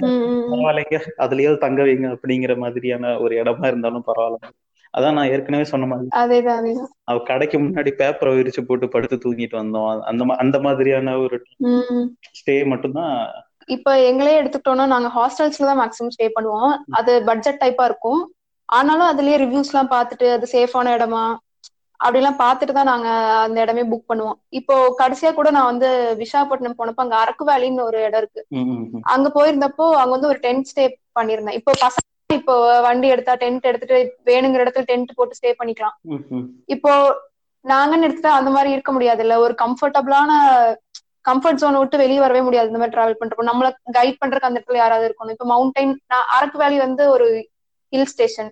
பரவாயில்லைங்க. அதுலயாவது தங்க வைங்க அப்படிங்கிற மாதிரியான ஒரு இடமா இருந்தாலும் பரவாயில்ல. அதான் நான் ஏற்கனவே சொன்ன மாதிரி. அவ கடைக்கு முன்னாடி பேப்பரை விரிச்சு போட்டு படுத்து தூங்கிட்டு வந்தோம். அந்த அந்த மாதிரியான ஒரு ஸ்டே மட்டும்தான் இப்ப எங்களே எடுத்துக்கிட்டோம்னா நாங்க ஹாஸ்டல்ஸ்ல தான் மேக்ஸிமம் ஸ்டே பண்ணுவோம். அது பட்ஜெட் டைப்பா இருக்கும். ஆனாலும் அதுலயே ரிவ்யூஸ் எல்லாம் பார்த்துட்டு அது சேஃபான இடமா? அப்படிலாம் பார்த்துட்டு தான் நாங்க அந்த இடமே புக் பண்ணுவோம். இப்போ கடைசியா கூட நான் வந்து விசாகப்பட்டினம் போனப்போ அங்க அரக்கு வேலின்னு ஒரு இடம் இருக்கு. அங்க போயிருந்தப்போ அங்க வந்து ஒரு டென்ட் ஸ்டே பண்ணிருந்தேன் இப்போ பசங்க இப்போ வண்டி எடுத்தா டென்ட் எடுத்துட்டு வேணுங்கிற இடத்துல டென்ட் போட்டு ஸ்டே பண்ணிக்கலாம். இப்போ நாங்கன்னு எடுத்துட்டா அந்த மாதிரி இருக்க முடியாது இல்ல ஒரு கம்ஃபர்டபுளான கம்ஃபர்ட் ஜோனை விட்டு வெளியே வரவே முடியாது. இந்த மாதிரி டிராவல் பண்றப்போ. நம்மள கைட் பண்றதுக்கு அந்த இடத்துல யாராவது இருக்கணும். இப்போ மவுண்டைன் அரக்கு வேலி வந்து ஒரு ஹில் ஸ்டேஷன்.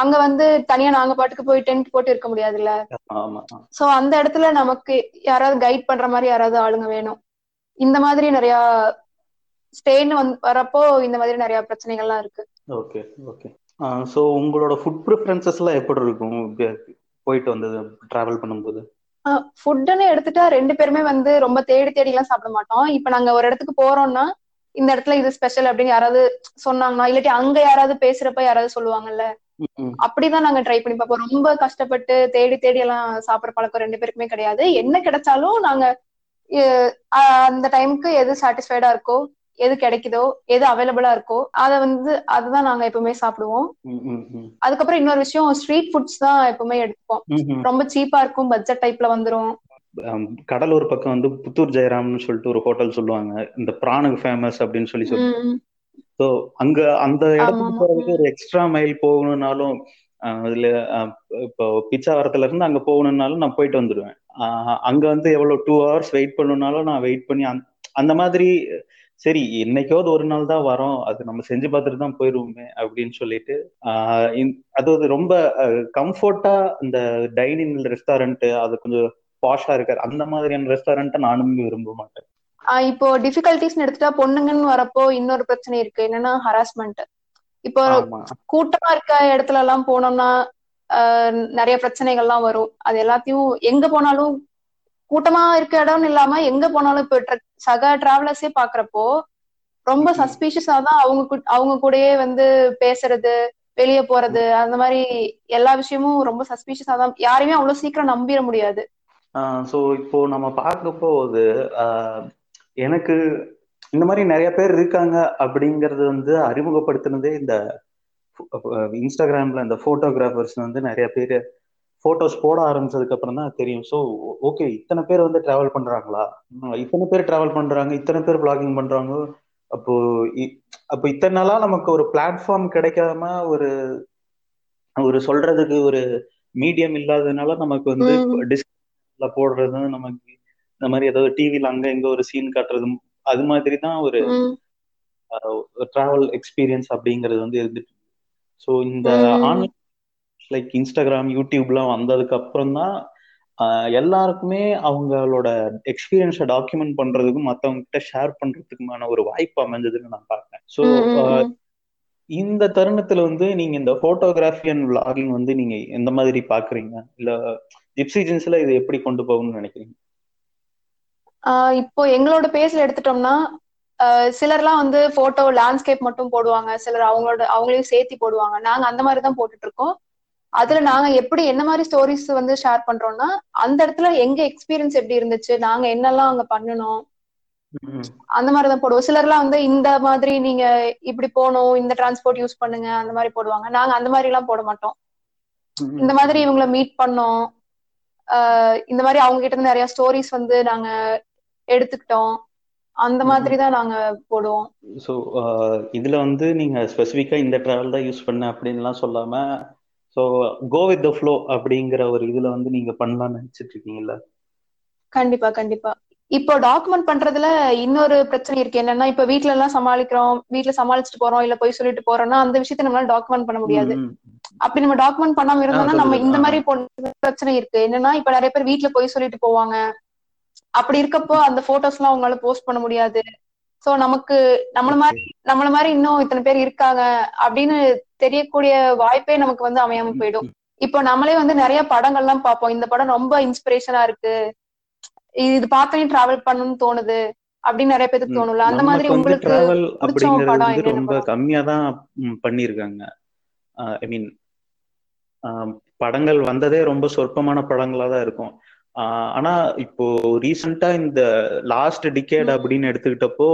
அங்க வந்து தனியா நாங்க பாட்டுக்கு போய் டென்ட் போட்டு இருக்க முடியாதுல்ல? ஆமா. ஆமா. சோ அந்த இடத்துல நமக்கு யாராவது கைட் பண்ற மாதிரி யாராவது ஆளுங்க வேணும். இந்த மாதிரி நிறைய ஸ்டேன்னு வந்து வரப்போ இந்த மாதிரி நிறைய பிரச்சனைகள்லாம் இருக்கு. Okay okay. ஸோ உங்களோட ஃபுட் ப்ரிஃபரன்சஸ் எல்லாம் எப்படி இருக்கும்? போயிட்டு வந்தது டிராவல் பண்ணும்போது? ஃபுட்டுன்னு எடுத்துட்டா ரெண்டு பேருமே வந்து ரொம்ப தேடி தேடி எல்லாம் சாப்பிட மாட்டோம். இப்ப நாங்க ஒரு இடத்துக்கு போறோம்னா இந்த இடத்துல இது ஸ்பெஷல் அப்படின்னு யாராவது சொன்னாங்கன்னா இல்லாட்டி அங்க யாராவது பேசுறப்ப யாராவது சொல்லுவாங்கல்ல அப்படிதான் நாங்க ட்ரை பண்ணி பார்ப்போம். ரொம்ப கஷ்டப்பட்டு தேடி தேடி எல்லாம் சாப்பிடுற பழக்கம் ரெண்டு பேருக்குமே கிடையாது. என்ன கிடைச்சாலும் நாங்க அந்த டைமுக்கு எது சாட்டிஸ்ஃபைடா இருக்கோ எது கிடைக்குதோ எது அவைலபிளா இருக்கோ அத வந்து அதுதான் நாங்க எப்பவுமே சாப்பிடுவோம். அதுக்கப்புறம் இன்னொரு விஷயம் ஸ்ட்ரீட் ஃபுட்ஸ் தான் எப்பவுமே எடுத்துப்போம். ரொம்ப சீப்பா இருக்கும் பட்ஜெட் டைப்ல வந்துரும். கடலூர் பக்கம் வந்து புத்தூர் ஜெயராம்னு சொல்லிட்டு ஒரு ஹோட்டல் சொல்லுவாங்க. இந்த பிராணுக்கு ஃபேமஸ் அப்படின்னு சொல்லி சொல்லுவாங்க. ஸோ அங்க அந்த இடத்துக்கு போறதுக்கு ஒரு எக்ஸ்ட்ரா மைல் போகணும்னாலும் அதுல இப்போ பிச்சாவரத்துல இருந்து அங்க போகணும்னாலும் நான் போயிட்டு வந்துடுவேன். அங்க வந்து எவ்வளவு டூ ஹவர்ஸ் வெயிட் பண்ணணும்னாலும் நான் வெயிட் பண்ணி அந்த மாதிரி சரி என்னைக்காவது ஒரு நாள் தான் வரோம். அது நம்ம செஞ்சு பார்த்துட்டு தான் போயிருவோமே அப்படின்னு சொல்லிட்டு அது ரொம்ப கம்ஃபர்ட்டா இந்த டைனிங் ரெஸ்டாரண்ட் அது கொஞ்சம் பாஷா இருக்காரு அந்த மாதிரியான ரெஸ்டாரண்ட்டை நானும் விரும்ப மாட்டேன். இப்போ டிஃபிகல்டிஸ் எடுத்துட்டா பொண்ணுங்கன்னு வரப்போ இன்னொரு பிரச்சனை இருக்கு. என்னன்னா ஹராஸ்மெண்ட் இப்போ கூட்டமா இருக்க இடத்துல எல்லாம் போனோம்னா நிறைய பிரச்சனைகள்லாம் வரும். அது எல்லாத்தையும் எங்க போனாலும் கூட்டமா இருக்க இடம்னு இல்லாம எங்க போனாலும் இப்போ சக டிராவலர்ஸே பாக்குறப்போ ரொம்ப சஸ்பீஷியஸா தான் அவங்க அவங்க கூடயே வந்து பேசுறது வெளியே போறது அந்த மாதிரி எல்லா விஷயமும் ரொம்ப சஸ்பீஷியஸா தான். யாரையுமே அவ்வளவு சீக்கிரம் நம்பிட முடியாது. ஸோ இப்போ நம்ம பார்க்கப்போ அது எனக்கு இந்த மாதிரி நிறைய பேர் இருக்காங்க அப்படிங்கறது வந்து அறிமுகப்படுத்தினதே இந்த இன்ஸ்டாகிராம்ல இந்த போட்டோகிராஃபர்ஸ் வந்து நிறைய பேர் போட்டோஸ் போட ஆரம்பிச்சதுக்கு அப்புறம் தான் தெரியும். ஸோ ஓகே இத்தனை பேர் வந்து டிராவல் பண்றாங்களா? இத்தனை பேர் டிராவல் பண்றாங்க இத்தனை பேர் பிளாகிங் பண்றாங்க. அப்போ அப்போ இத்தனை நாளா நமக்கு ஒரு பிளாட்ஃபார்ம் கிடைக்காம ஒரு ஒரு சொல்றதுக்கு ஒரு மீடியம் இல்லாததுனால நமக்கு வந்து டிஸ்கிரிப்ஷன்ல போடுறது நமக்கு இந்த மாதிரி ஏதாவது டிவில அங்க எங்க ஒரு சீன் காட்டுறதும் அது மாதிரி தான் ஒரு டிராவல் எக்ஸ்பீரியன்ஸ் அப்படிங்கிறது வந்து இருந்துட்டு ஸோ இந்த ஆன்லைன் லைக் இன்ஸ்டாகிராம் யூடியூப்லாம் வந்ததுக்கு அப்புறம் தான் எல்லாருக்குமே அவங்களோட எக்ஸ்பீரியன்ஸை டாக்குமெண்ட் பண்றதுக்கும் மற்றவங்க கிட்ட ஷேர் பண்றதுக்குமான ஒரு வாய்ப்பு அமைஞ்சதுன்னு நான் பார்க்கேன் ஸோ இந்த தருணத்துல வந்து நீங்க இந்த போட்டோகிராஃபி அண்ட் விளாகிங் வந்து நீங்க எந்த மாதிரி பாக்குறீங்க இல்ல ஜிப்சிஜன்ஸ்ல இதை எப்படி கொண்டு போகணும்னு நினைக்கிறீங்க? இப்போ எங்களோட பேஸ்ல எடுத்துட்டோம்னா சிலர்லாம் வந்து போட்டோ லேண்ட்ஸ்கேப் மட்டும் போடுவாங்க சிலர் அவங்களோட அவங்களையும் சேர்த்தி போடுவாங்க. நாங்க அந்த மாதிரி தான் போட்டுட்டு இருக்கோம். அதுல நாங்க எப்படி என்ன மாதிரி ஸ்டோரிஸ் வந்து ஷேர் பண்றோம்னா அந்த இடத்துல எங்க எக்ஸ்பீரியன்ஸ் எப்படி இருந்துச்சு நாங்க என்னெல்லாம் அங்க பண்ணணும் அந்த மாதிரிதான் போடுவோம். சிலர்லாம் வந்து இந்த மாதிரி நீங்க இப்படி போகணும் இந்த டிரான்ஸ்போர்ட் யூஸ் பண்ணுங்க அந்த மாதிரி போடுவாங்க. நாங்க அந்த மாதிரி எல்லாம் போட மாட்டோம். இந்த மாதிரி இவங்கள மீட் பண்ணோம். இந்த மாதிரி அவங்க கிட்ட இருந்து நிறைய ஸ்டோரிஸ் வந்து நாங்க எடுத்துக்கிட்டோம். அந்த மாதிரி தான் நாங்க போடுவோம். ஸோ இதுல வந்து நீங்க ஸ்பெசிஃபிக்கா இந்த டிராவல் தான் யூஸ் பண்ண அப்படின்லாம் சொல்லாம so go with the flow அப்படிங்கிற ஒரு இதுல வந்து நீங்க பண்ணலாம்னு நினைச்சிட்டு இருக்கீங்கல்ல? கண்டிப்பா கண்டிப்பா. இப்போ டாக்குமெண்ட் பண்றதுல இன்னொரு பிரச்சனை இருக்கு. என்னன்னா இப்ப வீட்ல எல்லாம் சமாளிக்கிறோம். வீட்டுல சமாளிச்சுட்டு போறோம். இல்ல போய் சொல்லிட்டு போறோம்னா அந்த விஷயத்த நம்மளால டாக்குமெண்ட் பண்ண முடியாது. அப்படி நம்ம டாக்குமெண்ட் பண்ணாம இருந்தோம்னா நம்ம இந்த மாதிரி பிரச்சனை இருக்கு. என்னன்னா இப்ப நிறைய பேர் வீட்டுல போய் சொல்லிட்டு போவாங்க. அப்படி இருக்கப்போ அந்த போட்டோஸ் எல்லாம் அவங்களால போஸ்ட் பண்ண முடியாது. சோ நமக்கு நம்மள மாதிரி நம்மள மாதிரி இன்னும் இத்தனை பேர் இருக்காங்க அப்படின்னு தெரியக்கூடிய வாய்ப்பே நமக்கு வந்து அமையாம போயிடும். இப்போ நம்மளே வந்து நிறைய படங்கள்லாம் பார்ப்போம். இந்த படம் ரொம்ப இன்ஸ்பிரேஷனா இருக்கு. இது பார்த்தோன்னே டிராவல் பண்ணணும்னு தோணுது அப்படின்னு நிறைய பேருக்கு தோணும்ல. அந்த மாதிரி உங்களுக்கு அப்படிங்கிறது ரொம்ப கம்மியா தான் பண்ணிருக்காங்க ஐ மீன் படங்கள் வந்ததே ரொம்ப சொற்பமான படங்களா தான் இருக்கும் ஆனா இப்போ ரீசெண்டா இந்த லாஸ்ட் டிகேட் அப்படின்னு எடுத்துக்கிட்டப்போ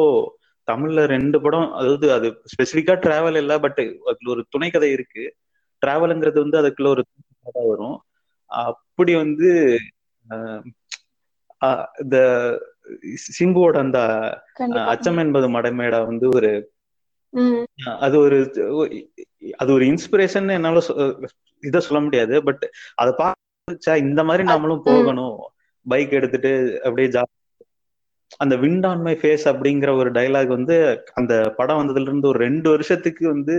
தமிழ்ல ரெண்டு படம் அதாவது அது ஸ்பெசிபிக்கா டிராவல் இல்ல பட் அதுல ஒரு துணை கதை இருக்கு. டிராவலுங்கிறது வந்து அதுக்குள்ள ஒரு கதை வரும். அப்படி வந்து இந்த சிம்புவோட அந்த அச்சம் என்பது மடமேடா வந்து ஒரு அது ஒரு அது ஒரு இன்ஸ்பிரேஷன் என்னால இத சொல்ல முடியாது. பட் அதை பார்த்தா இந்த மாதிரி நாமளும் போகணும். பைக் எடுத்துட்டு அப்படியே ஜா அந்த விண்ட் ஆன் மை ஃபேஸ் அப்படிங்கிற ஒரு டைலாக் வந்து அந்த படம் வந்ததுல இருந்து ஒரு ரெண்டு வருஷத்துக்கு வந்து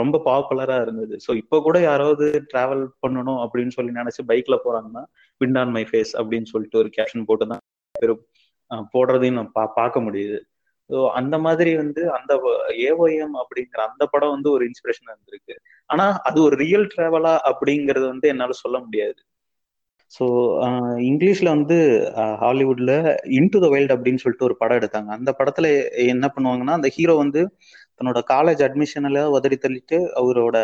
ரொம்ப பாப்புலரா இருந்தது. ஸோ இப்போ கூட யாராவது டிராவல் பண்ணணும் அப்படின்னு சொல்லி நினைச்சு பைக்ல போறாங்கன்னா விண்ட் ஆன் மை ஃபேஸ் அப்படின்னு சொல்லிட்டு ஒரு கேப்ஷன் போட்டு தான் பெரும் போடுறதையும் நான் பா பார்க்க முடியுது. ஸோ அந்த மாதிரி வந்து அந்த ஏஓஎம் அப்படிங்கிற அந்த படம் வந்து ஒரு இன்ஸ்பிரேஷன் இருந்திருக்கு. ஆனா அது ஒரு ரியல் டிராவலா அப்படிங்கறது வந்து என்னால சொல்ல முடியாது. ஸோ இங்கிலீஷ்ல வந்து ஹாலிவுட்ல இன் டு த வைல்ட் அப்படின்னு சொல்லிட்டு ஒரு படம் எடுத்தாங்க. அந்த படத்துல என்ன பண்ணுவாங்கன்னா அந்த ஹீரோ வந்து தன்னோட காலேஜ் அட்மிஷன்ல உதறி தள்ளிட்டு அவரோட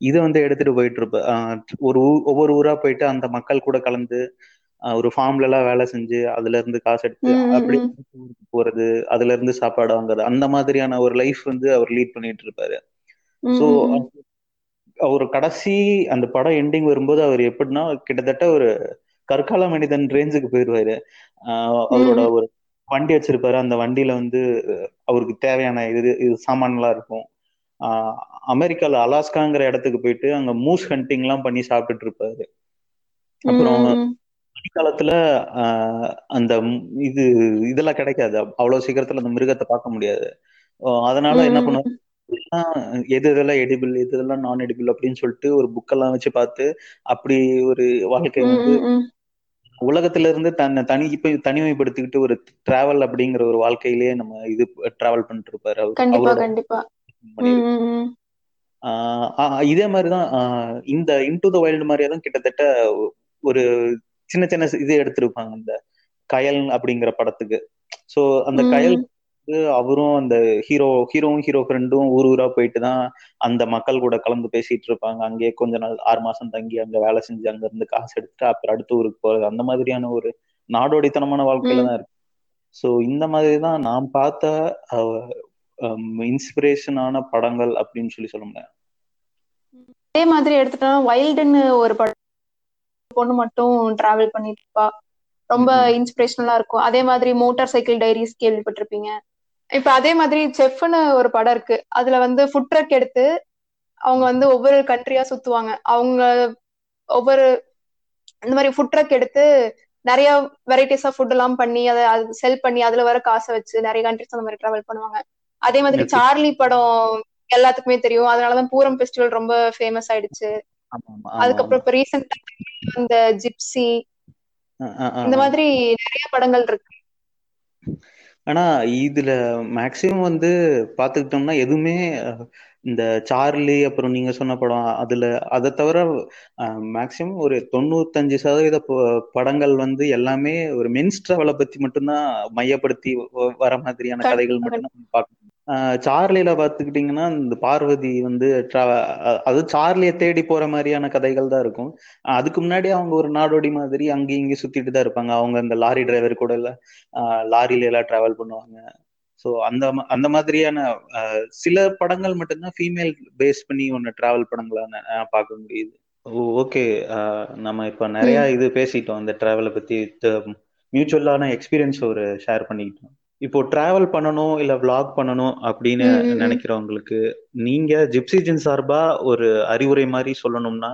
இதை வந்து எடுத்துட்டு போயிட்டு இருப்ப ஒரு ஒவ்வொரு ஊரா போயிட்டு அந்த மக்கள் கூட கலந்து ஒரு ஃபார்ம்ல எல்லாம் வேலை செஞ்சு அதுல இருந்து காசு எடுத்து அப்படி போறது அதுல இருந்து சாப்பாடு வாங்குறது அந்த மாதிரியான ஒரு லைஃப் வந்து அவர் லீட் பண்ணிட்டு இருப்பாரு. ஸோ அவர் கடைசி அந்த படம் எண்டிங் வரும்போது அவர் எப்படின்னா கிட்டத்தட்ட ஒரு கற்கால மனிதன் ரேஞ்சுக்கு போயிடுவாரு அவரோட ஒரு வண்டி வச்சிருப்பாரு. அந்த வண்டியில வந்து அவருக்கு தேவையான இது இது சாமான்லாம் இருக்கும். ஆஹ் அமெரிக்கால அலாஸ்காங்கிற இடத்துக்கு போயிட்டு அங்க மூஸ் ஹண்டிங் எல்லாம் பண்ணி சாப்பிட்டுட்டு இருப்பாரு. அப்புறம் பனிக்காலத்துல ஆஹ் அந்த இது இதெல்லாம் கிடைக்காது. அவ்வளவு சீக்கிரத்துல அந்த மிருகத்தை பார்க்க முடியாது. அதனால என்ன பண்ணுவாரு? எது இதெல்லாம் எடிபிள் எது இதெல்லாம் நான் எடிபிள் அப்படின்னு சொல்லிட்டு ஒரு புக்கெல்லாம் வச்சு பார்த்து அப்படி ஒரு வாழ்க்கை வந்து உலகத்துல இருந்து தன்னை தனி தனிமைப்படுத்திக்கிட்டு ஒரு டிராவல் அப்படிங்கிற ஒரு வாழ்க்கையிலேயே நம்ம இது டிராவல் பண்ணிட்டு இருப்பாரு இதே மாதிரிதான் இந்த இன்டு த வைல்டு மாதிரியே தான் கிட்டத்தட்ட ஒரு சின்ன சின்ன இது எடுத்திருப்பாங்க இந்த கயல் அப்படிங்கிற படத்துக்கு. சோ அந்த கயல் அவரும் அந்த ஹீரோ ஹீரோவும் ஹீரோ ஃப்ரெண்டும் ஊர் ஊரா போயிட்டு தான் அந்த மக்கள் கூட கலந்து பேசிட்டு இருப்பாங்க. அங்கேயே கொஞ்ச நாள் ஆறு மாசம் தங்கி அங்க வேலை செஞ்சு அங்க இருந்து காசு எடுத்துட்டு அப்புறம் அடுத்த ஊருக்கு போறது. அந்த மாதிரியான ஒரு நாடோடித்தனமான வாழ்க்கையில தான் இருக்கு. ஸோ இந்த மாதிரி தான் நான் பார்த்த இன்ஸ்பிரேஷனான படங்கள் அப்படின்னு சொல்லி சொல்ல முடியாது. அதே மாதிரி எடுத்துட்டா வைல்டுன்னு ஒரு படம் பொண்ணு மட்டும் டிராவல் பண்ணிட்டு இருப்பா. ரொம்ப இன்ஸ்பிரேஷனலா இருக்கும். அதே மாதிரி மோட்டார் சைக்கிள் டைரிஸ் கேள்விப்பட்டிருப்பீங்க. இப்ப அதே மாதிரி செஃப்னு ஒரு படம் இருக்கு. அதுல வந்து ஃபுட் ட்ரக் எடுத்து அவங்க வந்து ஒவ்வொரு கண்ட்ரியா சுத்துவாங்க. அவங்க ஒவ்வொரு இந்த மாதிரி ஃபுட் ட்ரக் எடுத்து நிறைய வெரைட்டிஸ் ஆஃப் ஃபுட் எல்லாம் பண்ணி அதை அது செல் பண்ணி அதுல வர காசை வச்சு நிறைய கண்ட்ரிஸ் அந்த மாதிரி டிராவல் பண்ணுவாங்க. அதே மாதிரி சார்லி படம் எல்லாத்துக்குமே தெரியும். அதனாலதான் பூரம் ஃபெஸ்டிவல் ரொம்ப ஃபேமஸ் ஆயிடுச்சு. அதுக்கப்புறம் இப்ப ரீசெண்டா அந்த ஜிப்சி இந்த மாதிரி நிறைய படங்கள் இருக்கு. ஆனா இதுல மேக்சிமம் வந்து பாத்துக்கிட்டோம்னா எதுவுமே இந்த சார்லி அப்புறம் நீங்க சொன்ன படம் அதுல அதை தவிர மேக்சிமம் ஒரு தொண்ணூத்தஞ்சு சதவீத படங்கள் வந்து எல்லாமே ஒரு மென்ஸ் ட்ராவலை பத்தி மட்டும்தான் மையப்படுத்தி வர மாதிரியான கதைகள் மட்டும்தான் பார்க்கணும் சார்லியில பாத்துக்கிட்டீங்கன்னா இந்த பார்வதி வந்து அது சார்லிய தேடி போற மாதிரியான கதைகள் தான் இருக்கும். அதுக்கு முன்னாடி அவங்க ஒரு நாடோடி மாதிரி அங்கேயும் இங்கேயும் சுத்திட்டு தான் இருப்பாங்க. அவங்க அந்த லாரி டிரைவர் கூட எல்லாம் லாரில எல்லாம் டிராவல் பண்ணுவாங்க. ஸோ அந்த அந்த மாதிரியான சில படங்கள் மட்டும்தான் ஃபீமேல் பேஸ் பண்ணி ஒன்று டிராவல் படங்களா பார்க்க முடியுது. ஓகே நம்ம இப்போ நிறைய இது பேசிட்டோம். இந்த டிராவலை பத்தி மியூச்சுவலான எக்ஸ்பீரியன்ஸ் ஒரு ஷேர் பண்ணிக்கிட்டோம். இப்போ டிராவல் பண்ணணும் இல்ல விளாக் பண்ணணும் அப்படின்னு நினைக்கிறவங்களுக்கு நீங்க ஜிப்சிஜின் சார்பா ஒரு அறிவுரை மாதிரி சொல்லணும்னா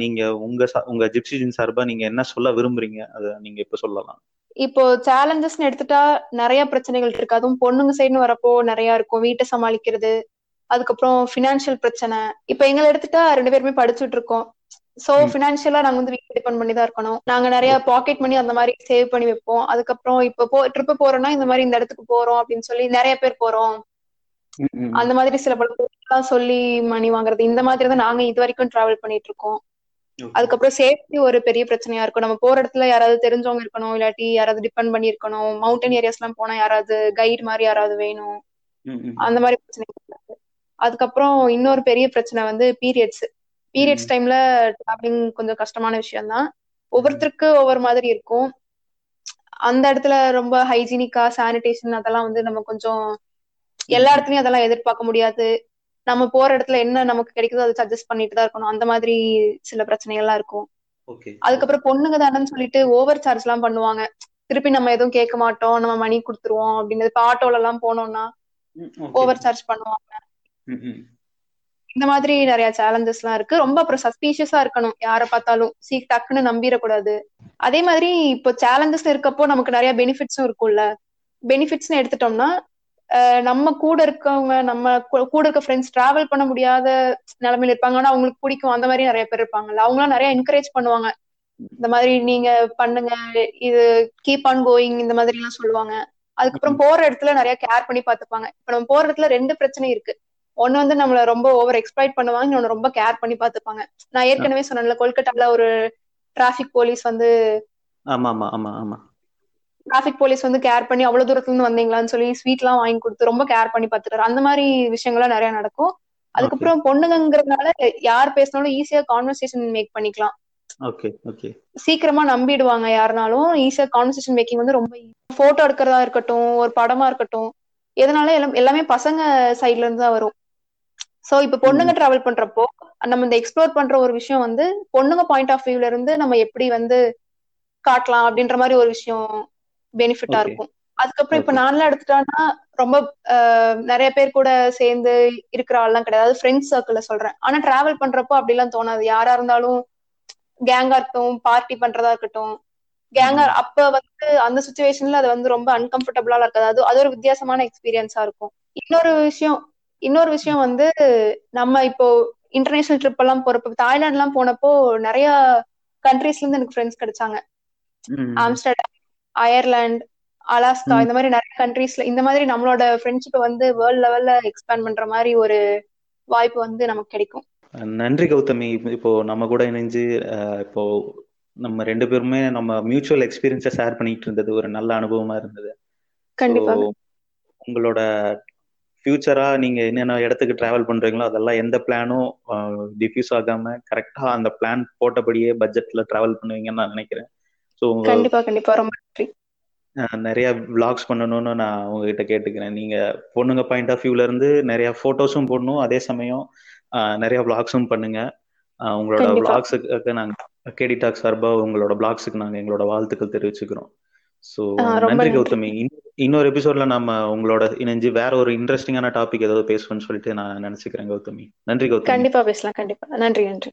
நீங்க உங்க உங்க ஜிப்சிஜின் சார்பா நீங்க என்ன சொல்ல விரும்புறீங்க? அதை நீங்க இப்ப சொல்லலாம். இப்போ சேலஞ்சஸ்னு எடுத்துட்டா நிறைய பிரச்சனைகள் இருக்கு. அதுவும் பொண்ணுங்க சைடுன்னு வரப்போ நிறைய இருக்கும். வீட்டை சமாளிக்கிறது அதுக்கப்புறம் பினான்சியல் பிரச்சனை. இப்ப எங்களை எடுத்துட்டா ரெண்டு பேருமே படிச்சுட்டு இருக்கோம். சோ பினான்சியலா நாங்க வந்து வீட்டு டிபெண்ட் பண்ணி தான் இருக்கணும். நாங்க நிறைய பாக்கெட் மணி அந்த மாதிரி சேவ் பண்ணி வைப்போம். அதுக்கப்புறம் இப்ப போ ட்ரிப் போறோம்னா இந்த மாதிரி இந்த இடத்துக்கு போறோம் அப்படின்னு சொல்லி நிறைய பேர் போறோம். அந்த மாதிரி சில பல சொல்லி மணி வாங்குறது இந்த மாதிரி தான் நாங்க இது வரைக்கும் டிராவல் பண்ணிட்டு இருக்கோம். அதுக்கப்புறம் சேஃப்டி ஒரு பெரிய பிரச்சனையா இருக்கும். நம்ம போற இடத்துல யாராவது தெரிஞ்சவங்க இருக்கணும் இல்லாட்டி யாராவது டிபெண்ட் பண்ணி இருக்கணும் மவுண்டன் ஏரியாஸ் எல்லாம் போனா யாராவது கைட் மாதிரி யாராவது வேணும். அந்த மாதிரி பிரச்சனை அதுக்கப்புறம் இன்னொரு பெரிய பிரச்சனை வந்து பீரியட்ஸ் பீரியட்ஸ் டைம்ல டிராவலிங் கொஞ்சம் கஷ்டமான விஷயம் தான் ஒவ்வொருத்தருக்கு ஒவ்வொரு மாதிரி இருக்கும். அந்த இடத்துல ரொம்ப ஹைஜீனிக்கா சானிடேஷன் அதெல்லாம் வந்து நம்ம கொஞ்சம் எல்லா இடத்துலயும் அதெல்லாம் எதிர்பார்க்க முடியாது. நம்ம போற இடத்துல என்ன நமக்கு கிடைக்குதோ அதை சஜஸ்ட் பண்ணிட்டு தான் இருக்கணும். அந்த மாதிரி சில பிரச்சனைகள்லாம் இருக்கும். அதுக்கப்புறம் பொண்ணுங்க தானேன்னு சொல்லிட்டு ஓவர் சார்ஜ் எல்லாம் பண்ணுவாங்க. திருப்பி நம்ம எதுவும் கேட்க மாட்டோம். நம்ம மணி கொடுத்துருவோம் அப்படின்னு இப்ப ஆட்டோல எல்லாம் போனோம்னா ஓவர் சார்ஜ் பண்ணுவாங்க. இந்த மாதிரி நிறைய சேலஞ்சஸ் எல்லாம் இருக்கு. ரொம்ப அப்புறம் சஸ்பீஷியஸா இருக்கணும். யார பார்த்தாலும் சீ டக்குன்னு நம்பிடக்கூடாது. அதே மாதிரி இப்போ சேலஞ்சஸ் இருக்கப்போ நமக்கு நிறைய பெனிஃபிட்ஸும் இருக்கும்ல. பெனிஃபிட்ஸ்னு எடுத்துட்டோம்னா நம்ம கூட இருக்கவங்க நம்ம கூட இருக்க ஃப்ரெண்ட்ஸ் டிராவல் பண்ண முடியாத நிலைமையில இருப்பாங்க. ஆனா அவங்களுக்கு பிடிக்கும். அந்த மாதிரி நிறைய பேர் இருப்பாங்கல்ல. அவங்களாம் நிறைய என்கரேஜ் பண்ணுவாங்க. இந்த மாதிரி நீங்க பண்ணுங்க. இது கீப் ஆன் கோயிங் இந்த மாதிரி எல்லாம் சொல்லுவாங்க. அதுக்கப்புறம் போற இடத்துல நிறைய கேர் பண்ணி பாத்துப்பாங்க இப்ப நம்ம போற இடத்துல ரெண்டு பிரச்சனை இருக்கு. ஒன்னு வந்து நம்மள ரொம்ப ஓவர் எக்ஸ்பிளைட் பண்ணுவாங்க இன்னொன்னு ரொம்ப கேர் பண்ணி பாத்துப்பாங்க நான் ஏற்கனவே சொன்னேன்ல கொல்கட்டால ஒரு டிராபிக் போலீஸ் வந்து ஆமா ஆமா ஆமா. ஆமா டிராபிக் போலீஸ் வந்து கேர் பண்ணி அவ்வளவு தூரத்துல இருந்து வந்தீங்களான்னு சொல்லி ஸ்வீட் எல்லாம் வாங்கி கொடுத்து ரொம்ப கேர் பண்ணி பாத்துட்டாரு அந்த மாதிரி விஷயங்கள்லாம் நிறைய நடக்கும். அதுக்கப்புறம் பொண்ணுங்கிறதுனால யார் பேசினாலும் ஈஸியா கான்வர்சேஷன் மேக் பண்ணிக்கலாம். ஓகே ஓகே சீக்கிரமா நம்பிடுவாங்க யாருனாலும் ஈஸியா கான்வர்சேஷன் மேக்கிங் வந்து ரொம்ப போட்டோ எடுக்கிறதா இருக்கட்டும் ஒரு படமா இருக்கட்டும் எதனால எல்லாம் எல்லாமே பசங்க சைட்ல இருந்து தான் வரும். சோ இப்ப பொண்ணுங்க டிராவல் பண்றப்போ நம்ம இந்த எக்ஸ்ப்ளோர் பண்ற ஒரு விஷயம் வந்து பொண்ணுங்க பாயிண்ட் ஆஃப் வியூல இருந்து நம்ம எப்படி வந்து காட்டலாம் அப்படின்ற மாதிரி ஒரு விஷயம் பெனிஃபிட்டா இருக்கும். அதுக்கப்புறம் இப்ப நான்லாம் எடுத்துட்டான்னா ரொம்ப நிறைய பேர் கூட சேர்ந்து இருக்கிற ஆள்லாம் கிடையாது. ஃப்ரெண்ட்ஸ் சர்க்கிள்ல சொல்றேன். ஆனா டிராவல் பண்றப்போ அப்படிலாம் தோணாது. யாரா இருந்தாலும் கேங்கா இருக்கட்டும் பார்ட்டி பண்றதா இருக்கட்டும் கேங்கா அப்ப வந்து அந்த சுச்சுவேஷன்ல அது வந்து ரொம்ப அன்கம்ஃபர்டபுளா இருக்காது. அது அது ஒரு வித்தியாசமான எக்ஸ்பீரியன்ஸா இருக்கும். இன்னொரு விஷயம் இன்னொரு விஷயம் வந்து நம்ம இப்போ இன்டர்நேஷனல் ட்ரிப் எல்லாம் போறப்போ தாய்லாந்து எல்லாம் போனப்போ நிறைய கண்ட்ரீஸ்ல இருந்து எனக்கு ஃப்ரெண்ட்ஸ் கிடைச்சாங்க. ஆம்ஸ்டர்டாம் அயர்லாந்து அலாஸ்கா இந்த மாதிரி நிறைய கண்ட்ரீஸ்ல இந்த மாதிரி நம்மளோட ஃப்ரெண்ட்ஷிப்பை வந்து வேர்ல்ட் லெவல்ல எக்ஸ்பேண்ட் பண்ற மாதிரி ஒரு வாய்ப்பு வந்து நமக்கு கிடைக்கும். நன்றி கௌதமி. இப்போ நம்ம கூட இணைஞ்சு இப்போ நம்ம ரெண்டு பேருமே நம்ம மியூச்சுவல் எக்ஸ்பீரியன்ஸை ஷேர் பண்ணிட்டு இருந்தது. ஒரு நல்ல அனுபவமா இருந்தது. கண்டிப்பா. உங்களோட ஃபியூச்சரா நீங்க என்னென்ன இடத்துக்கு டிராவல் பண்றீங்களோ அதெல்லாம் எந்த பிளானும் டிஃப்யூஸ் ஆகாம கரெக்டா அந்த பிளான் போட்டபடியே பட்ஜெட்ல டிராவல் பண்ணுவீங்கன்னு நான் நினைக்கிறேன். ஸோ கண்டிப்பா கண்டிப்பா. ரொம்ப நன்றி. நிறைய விளாக்ஸ் பண்ணணும்னு நான் உங்ககிட்ட கேட்டுக்கிறேன். நீங்க பொண்ணுங்க பாயிண்ட் ஆஃப் வியூல இருந்து நிறைய போட்டோஸும் போடணும். அதே சமயம் நிறைய விளாக்ஸும் பண்ணுங்க. உங்களோட விளாக்ஸுக்கு நாங்க கேடி டாக் சார்பா உங்களோட பிளாக்ஸுக்கு நாங்க எங்களோட வாழ்த்துக்கள் தெரிவிச்சுக்கிறோம். ஸோ நன்றி கௌதமி. இன்னொரு எபிசோட்ல நம்ம உங்களோட இணைஞ்சு வேற ஒரு இன்ட்ரெஸ்டிங்கான டாபிக் ஏதாவது பேசுவோம்னு சொல்லிட்டு நான் நினைச்சுக்கிறேன் கௌதமி. நன்றி கௌதமி. கண்டிப்பா பேசலாம் கண்டிப்பா. நன்றி நன்றி.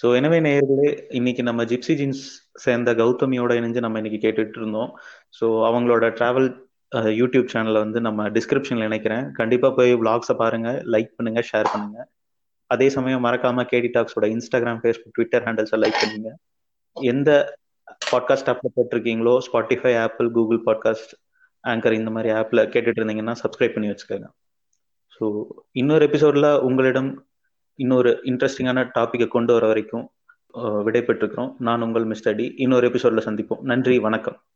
ஸோ எனவே நேயர்களே இன்னைக்கு நம்ம ஜிப்சி ஜீன்ஸ் சேர்ந்த கௌதமியோட இணைஞ்சு நம்ம இன்னைக்கு கேட்டுட்டு இருந்தோம். ஸோ அவங்களோட டிராவல் யூடியூப் சேனலை வந்து நம்ம டிஸ்கிரிப்ஷன்ல இணைக்கிறேன். கண்டிப்பா போய் விளாக்ஸை பாருங்க லைக் பண்ணுங்க ஷேர் பண்ணுங்க. அதே சமயம் மறக்காம கேடி டாக்ஸோட இன்ஸ்டாகிராம் ஃபேஸ்புக் ட்விட்டர் ஹேண்டில்ஸை லைக் பண்ணுங்க. எந்த பாட்காஸ்ட் ஆப்ல போட்டிருக்கீங்களோ? Spotify Apple Google podcast anchor இந்த மாதிரி ஆப்ல கேட்டுட்டு இருந்தீங்கன்னா சப்ஸ்கிரைப் பண்ணி வச்சுக்கோங்க. ஸோ இன்னொரு எபிசோட்ல உங்களிடம் இன்னொரு இன்ட்ரெஸ்டிங்கான டாப்பிக்கை கொண்டு வர வரைக்கும் விடைபெற்றுக்கிறோம் நான் உங்கள் மிஸ்டர் டி இன்னொரு எபிசோட்ல சந்திப்போம். நன்றி வணக்கம்.